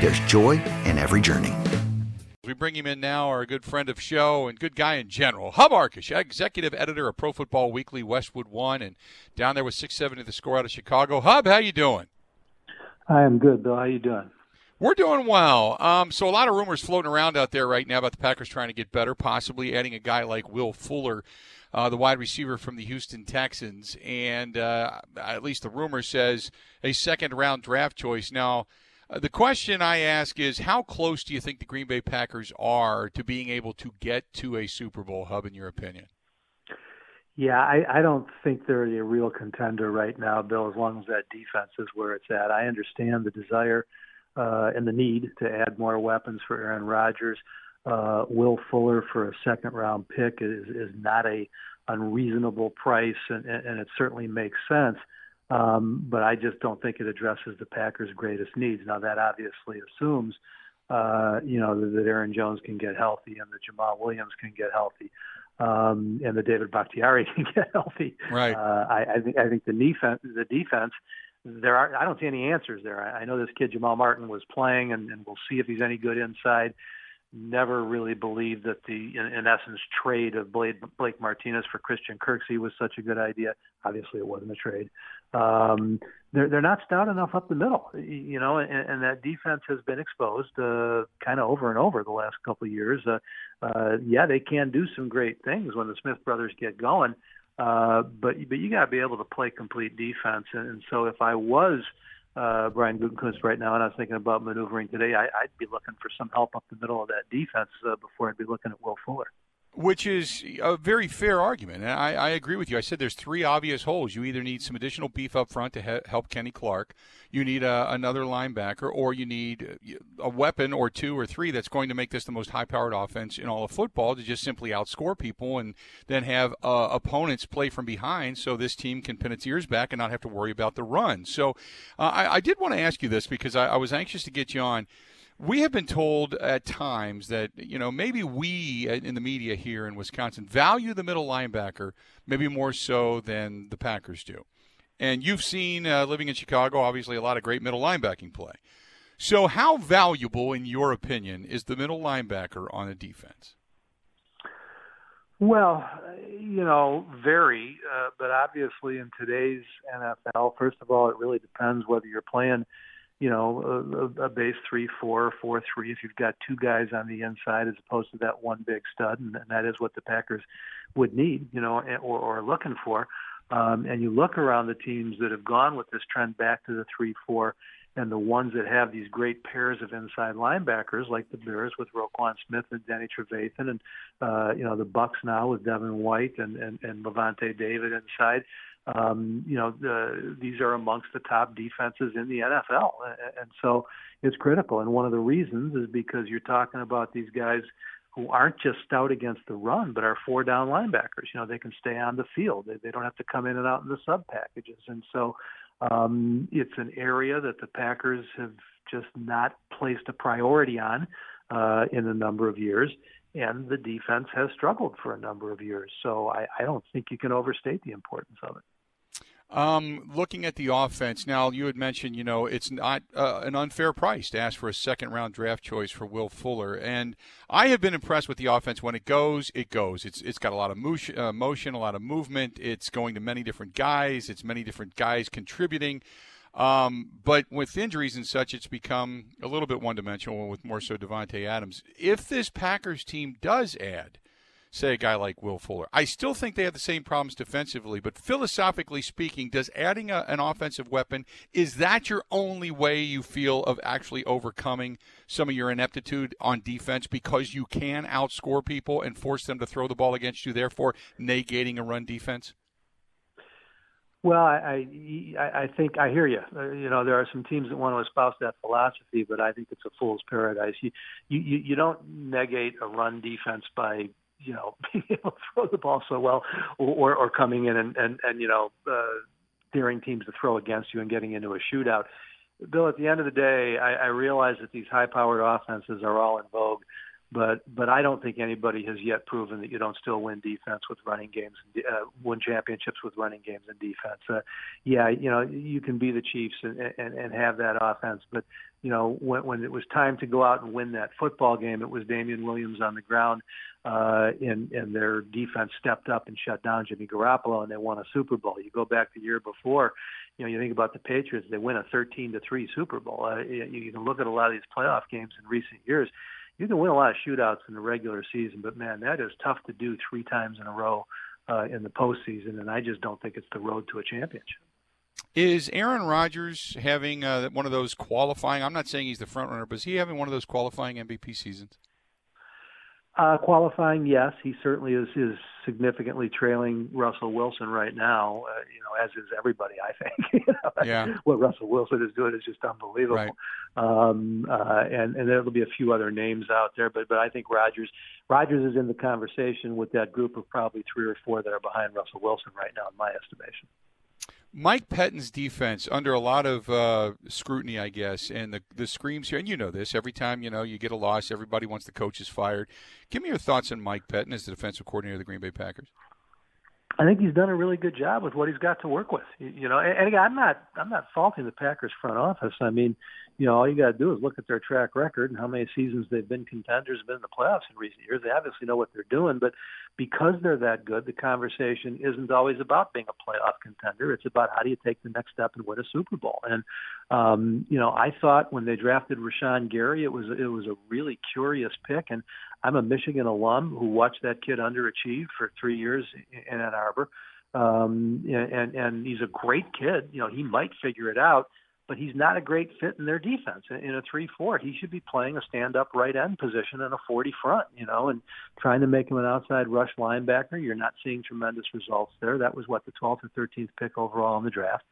there's joy in every journey. We bring him in now, our good friend of show and good guy in general, Hub Arkush, executive editor of Pro Football Weekly, Westwood One, and down there with 670 the score out of Chicago. Hub, how you doing? I am good, Bill. How you doing? We're doing well. Um, so a lot of rumors floating around out there right now about the Packers trying to get better, possibly adding a guy like Will Fuller, uh, the wide receiver from the Houston Texans, and uh, at least the rumor says a second round draft choice. Now, uh, the question I ask is, how close do you think the Green Bay Packers are to being able to get to a Super Bowl hub, in your opinion? Yeah, I, I don't think they're a real contender right now, Bill. As long as that defense is where it's at, I understand the desire uh, and the need to add more weapons for Aaron Rodgers. Uh, Will Fuller for a second round pick is, is not a unreasonable price, and, and it certainly makes sense. Um, but I just don't think it addresses the Packers' greatest needs. Now that obviously assumes, uh, you know, that, that Aaron Jones can get healthy and that Jamaal Williams can get healthy, um, and that David Bakhtiari can get healthy. Right. Uh, I, I think I think the defense the defense there are I don't see any answers there. I, I know this kid Kamal Martin was playing, and, and we'll see if he's any good inside. Never really believed that the in, in essence trade of Blake, Blake Martinez for Christian Kirksey was such a good idea. Obviously, it wasn't a trade. Um, they're they're not stout enough up the middle, you know, and, and that defense has been exposed uh, kind of over and over the last couple of years. Uh, uh, yeah, they can do some great things when the Smith brothers get going. Uh, but but you got to be able to play complete defense, and, and so if I was uh, Brian Gutekunst right now, and I was thinking about maneuvering today, I, I'd be looking for some help up the middle of that defense uh, before I'd be looking at Will Fuller which is a very fair argument. And I, I, agree with you. I said there's three obvious holes. You either need some additional beef up front to he- help Kenny Clark, you need a, another linebacker, or you need a weapon or two or three that's going to make this the most high powered offense in all of football to just simply outscore people and then have uh, opponents play from behind so this team can pin its ears back and not have to worry about the run. So uh, I, I, did want to ask you this because I, I was anxious to get you on we have been told at times that you know maybe we in the media here in Wisconsin value the middle linebacker maybe more so than the Packers do. And you've seen uh, living in Chicago, obviously a lot of great middle linebacking play. So, how valuable, in your opinion, is the middle linebacker on a defense? Well, you know, very, uh, but obviously in today's NFL, first of all, it really depends whether you're playing you know, a, a base three, four, four, three. If you've got two guys on the inside as opposed to that one big stud, and, and that is what the Packers would need, you know, or, or looking for. Um, and you look around the teams that have gone with this trend back to the three, four, and the ones that have these great pairs of inside linebackers, like the Bears with Roquan Smith and Danny Trevathan, and uh, you know the Bucs now with Devin White and and, and Lavonte David inside um, you know, the, these are amongst the top defenses in the NFL, and so it's critical. And one of the reasons is because you're talking about these guys who aren't just stout against the run, but are four down linebackers. You know, they can stay on the field. They, they don't have to come in and out in the sub packages. And so um, it's an area that the Packers have just not placed a priority on uh, in a number of years, and the defense has struggled for a number of years. So I, I don't think you can overstate the importance of it. Um, looking at the offense now, you had mentioned, you know, it's not uh, an unfair price to ask for a second round draft choice for Will Fuller, and I have been impressed with the offense. When it goes, it goes. It's it's got a lot of motion, uh, motion a lot of movement. It's going to many different guys. It's many different guys contributing. Um, but with injuries and such, it's become a little bit one dimensional with more so Davante Adams. If this Packers team does add say a guy like Will Fuller. I still think they have the same problems defensively, but philosophically speaking, does adding a, an offensive weapon is that your only way you feel of actually overcoming some of your ineptitude on defense because you can outscore people and force them to throw the ball against you, therefore negating a run defense? Well, I, I I think I hear you. Uh, you know, there are some teams that want to espouse that philosophy, but I think it's a fool's paradise. You you you don't negate a run defense by you know being able to throw the ball so well, or or coming in and and and you know uh, daring teams to throw against you and getting into a shootout. Bill, at the end of the day, I, I realize that these high-powered offenses are all in vogue, but but I don't think anybody has yet proven that you don't still win defense with running games, uh, win championships with running games and defense. Uh, yeah, you know you can be the Chiefs and, and and have that offense, but you know when when it was time to go out and win that football game, it was Damien Williams on the ground, uh, and and their defense stepped up and shut down Jimmy Garoppolo, and they won a Super Bowl. You go back the year before, you know you think about the Patriots, they win a 13 to three Super Bowl. Uh, you, you can look at a lot of these playoff games in recent years you can win a lot of shootouts in the regular season, but man, that is tough to do three times in a row uh, in the postseason, and I just don't think it's the road to a championship. Is Aaron Rodgers having uh, one of those qualifying? I'm not saying he's the front runner, but is he having one of those qualifying MVP seasons? Uh, qualifying, yes, he certainly is is significantly trailing Russell Wilson right now. Uh, you know, as is everybody, I think. you know, yeah. What Russell Wilson is doing is just unbelievable. Right. Um, uh, and and there'll be a few other names out there, but but I think Rodgers Rodgers is in the conversation with that group of probably three or four that are behind Russell Wilson right now, in my estimation. Mike Pettine's defense under a lot of uh, scrutiny, I guess, and the the screams here, and you know this. Every time you know you get a loss, everybody wants the coaches fired. Give me your thoughts on Mike Pettine as the defensive coordinator of the Green Bay Packers. I think he's done a really good job with what he's got to work with. You know, and, and again, I'm not I'm not faulting the Packers front office. I mean, you know, all you got to do is look at their track record and how many seasons they've been contenders, been in the playoffs in recent years. They obviously know what they're doing, but because they're that good, the conversation isn't always about being a playoff contender. It's about how do you take the next step and win a Super Bowl. And um, you know, I thought when they drafted Rashan Gary, it was it was a really curious pick, and I'm a Michigan alum who watched that kid underachieve for three years in Ann Arbor. Um, and and he's a great kid. You know, he might figure it out but he's not a great fit in their defense in a 3-4. He should be playing a stand-up right end position in a 40 front, you know, and trying to make him an outside rush linebacker. You're not seeing tremendous results there. That was what the 12th or 13th pick overall in the draft.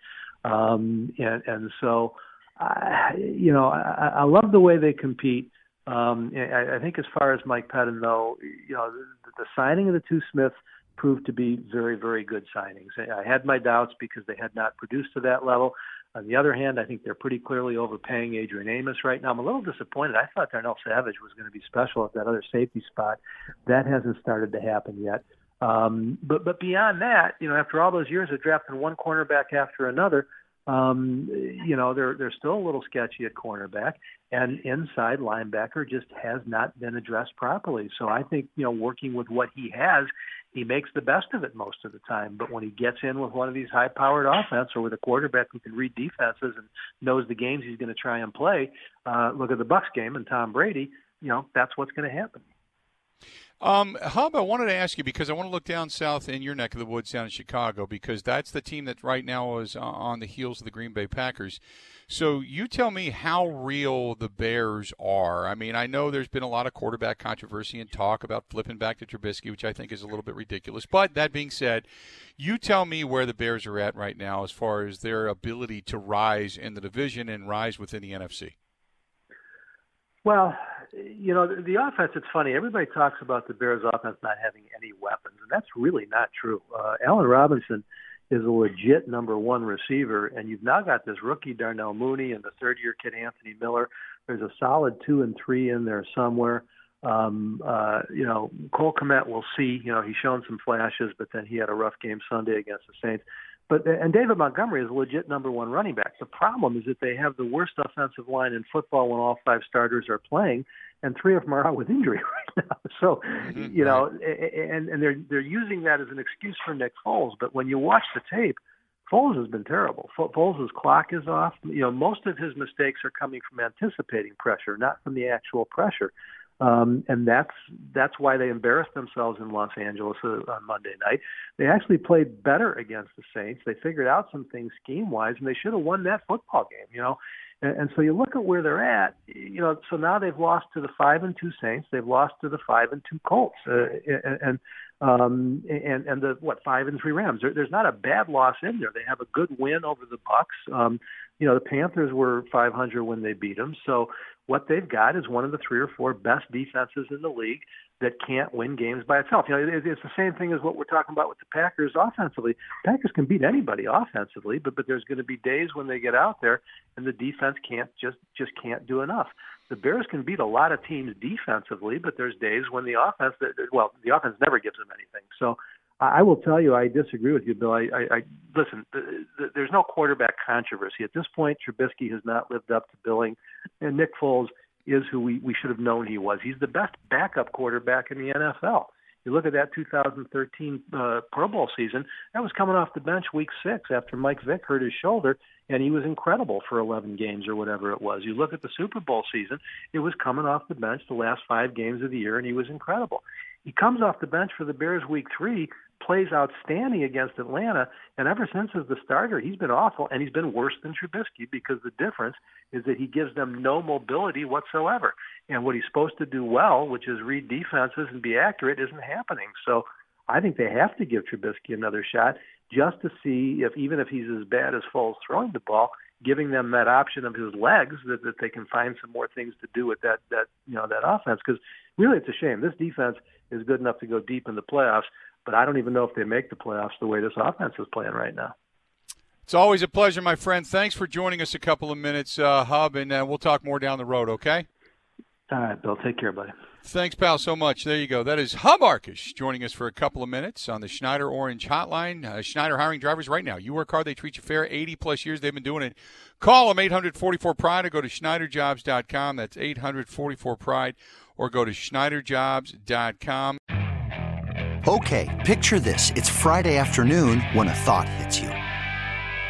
Um, and, and so, I, you know, I, I love the way they compete. Um, I, I think as far as Mike Pettine, though, you know, the, the signing of the two Smiths proved to be very, very good signings. I had my doubts because they had not produced to that level. On the other hand, I think they're pretty clearly overpaying Adrian Amos right now. I'm a little disappointed. I thought Darnell Savage was going to be special at that other safety spot. That hasn't started to happen yet. Um, but but beyond that, you know, after all those years of drafting one cornerback after another, um, you know, they're they're still a little sketchy at cornerback, and inside linebacker just has not been addressed properly. So I think you know, working with what he has, he makes the best of it most of the time. But when he gets in with one of these high-powered offense or with a quarterback who can read defenses and knows the games he's going to try and play, uh, look at the Bucs game and Tom Brady. You know that's what's going to happen. Um, Hub, I wanted to ask you because I want to look down south in your neck of the woods down in Chicago because that's the team that right now is on the heels of the Green Bay Packers. So you tell me how real the Bears are. I mean, I know there's been a lot of quarterback controversy and talk about flipping back to Trubisky, which I think is a little bit ridiculous. But that being said, you tell me where the Bears are at right now as far as their ability to rise in the division and rise within the NFC. Well, you know, the, offense, it's funny. Everybody talks about the Bears' offense not having any weapons, and that's really not true. Uh, Allen Robinson is a legit number one receiver, and you've now got this rookie Darnell Mooney and the third year kid Anthony Miller There's a solid two and three in there somewhere. Um, uh, you know, Cole Kmet, we'll see. You know, he's shown some flashes, but then he had a rough game Sunday against the Saints. But and David Montgomery is a legit number one running back. The problem is that they have the worst offensive line in football when all five starters are playing, and three of them are out with injury right now. So, mm-hmm, you know, and and they're they're using that as an excuse for Nick Foles. But when you watch the tape, Foles has been terrible. Foles' clock is off. You know, most of his mistakes are coming from anticipating pressure, not from the actual pressure. Um, and that's that's why they embarrassed themselves in Los Angeles uh, on Monday night. They actually played better against the Saints. They figured out some things scheme wise, and they should have won that football game. You know, and, and so you look at where they're at. You know, so now they've lost to the five and two Saints. They've lost to the five and two Colts, uh, and, and um, and and the what five and three Rams. There, there's not a bad loss in there. They have a good win over the Bucs. Um, you know, the Panthers were 500 when they beat them. So what they've got is one of the three or four best defenses in the league that can't win games by itself. You know, it's the same thing as what we're talking about with the Packers offensively. Packers can beat anybody offensively, but but there's going to be days when they get out there and the defense can't just just can't do enough. The Bears can beat a lot of teams defensively, but there's days when the offense, well, the offense never gives them anything. So I will tell you, I disagree with you, Bill. I, I, I listen. The, the, there's no quarterback controversy at this point. Trubisky has not lived up to billing, and Nick Foles is who we, we should have known he was. He's the best backup quarterback in the NFL. You look at that 2013 uh, Pro Bowl season. That was coming off the bench week six after Mike Vick hurt his shoulder, and he was incredible for 11 games or whatever it was. You look at the Super Bowl season. It was coming off the bench the last five games of the year, and he was incredible. He comes off the bench for the Bears week three, plays outstanding against Atlanta, and ever since as the starter, he's been awful, and he's been worse than Trubisky because the difference is that he gives them no mobility whatsoever. And what he's supposed to do well, which is read defenses and be accurate, isn't happening. So I think they have to give Trubisky another shot just to see if even if he's as bad as Foles throwing the ball, giving them that option of his legs that, that they can find some more things to do with that that you know that offense because really it's a shame this defense is good enough to go deep in the playoffs but I don't even know if they make the playoffs the way this offense is playing right now. It's always a pleasure, my friend. Thanks for joining us a couple of minutes, uh, Hub, and uh, we'll talk more down the road, okay? All right, Bill. Take care, buddy. Thanks, pal, so much. There you go. That is Hub Arkush joining us for a couple of minutes on the Schneider Orange Hotline. Uh, Schneider hiring drivers right now. You work hard, they treat you fair. 80 plus years they've been doing it. Call them 844 Pride or go to SchneiderJobs.com. That's 844 Pride or go to SchneiderJobs.com. Okay, picture this. It's Friday afternoon when a thought hits you.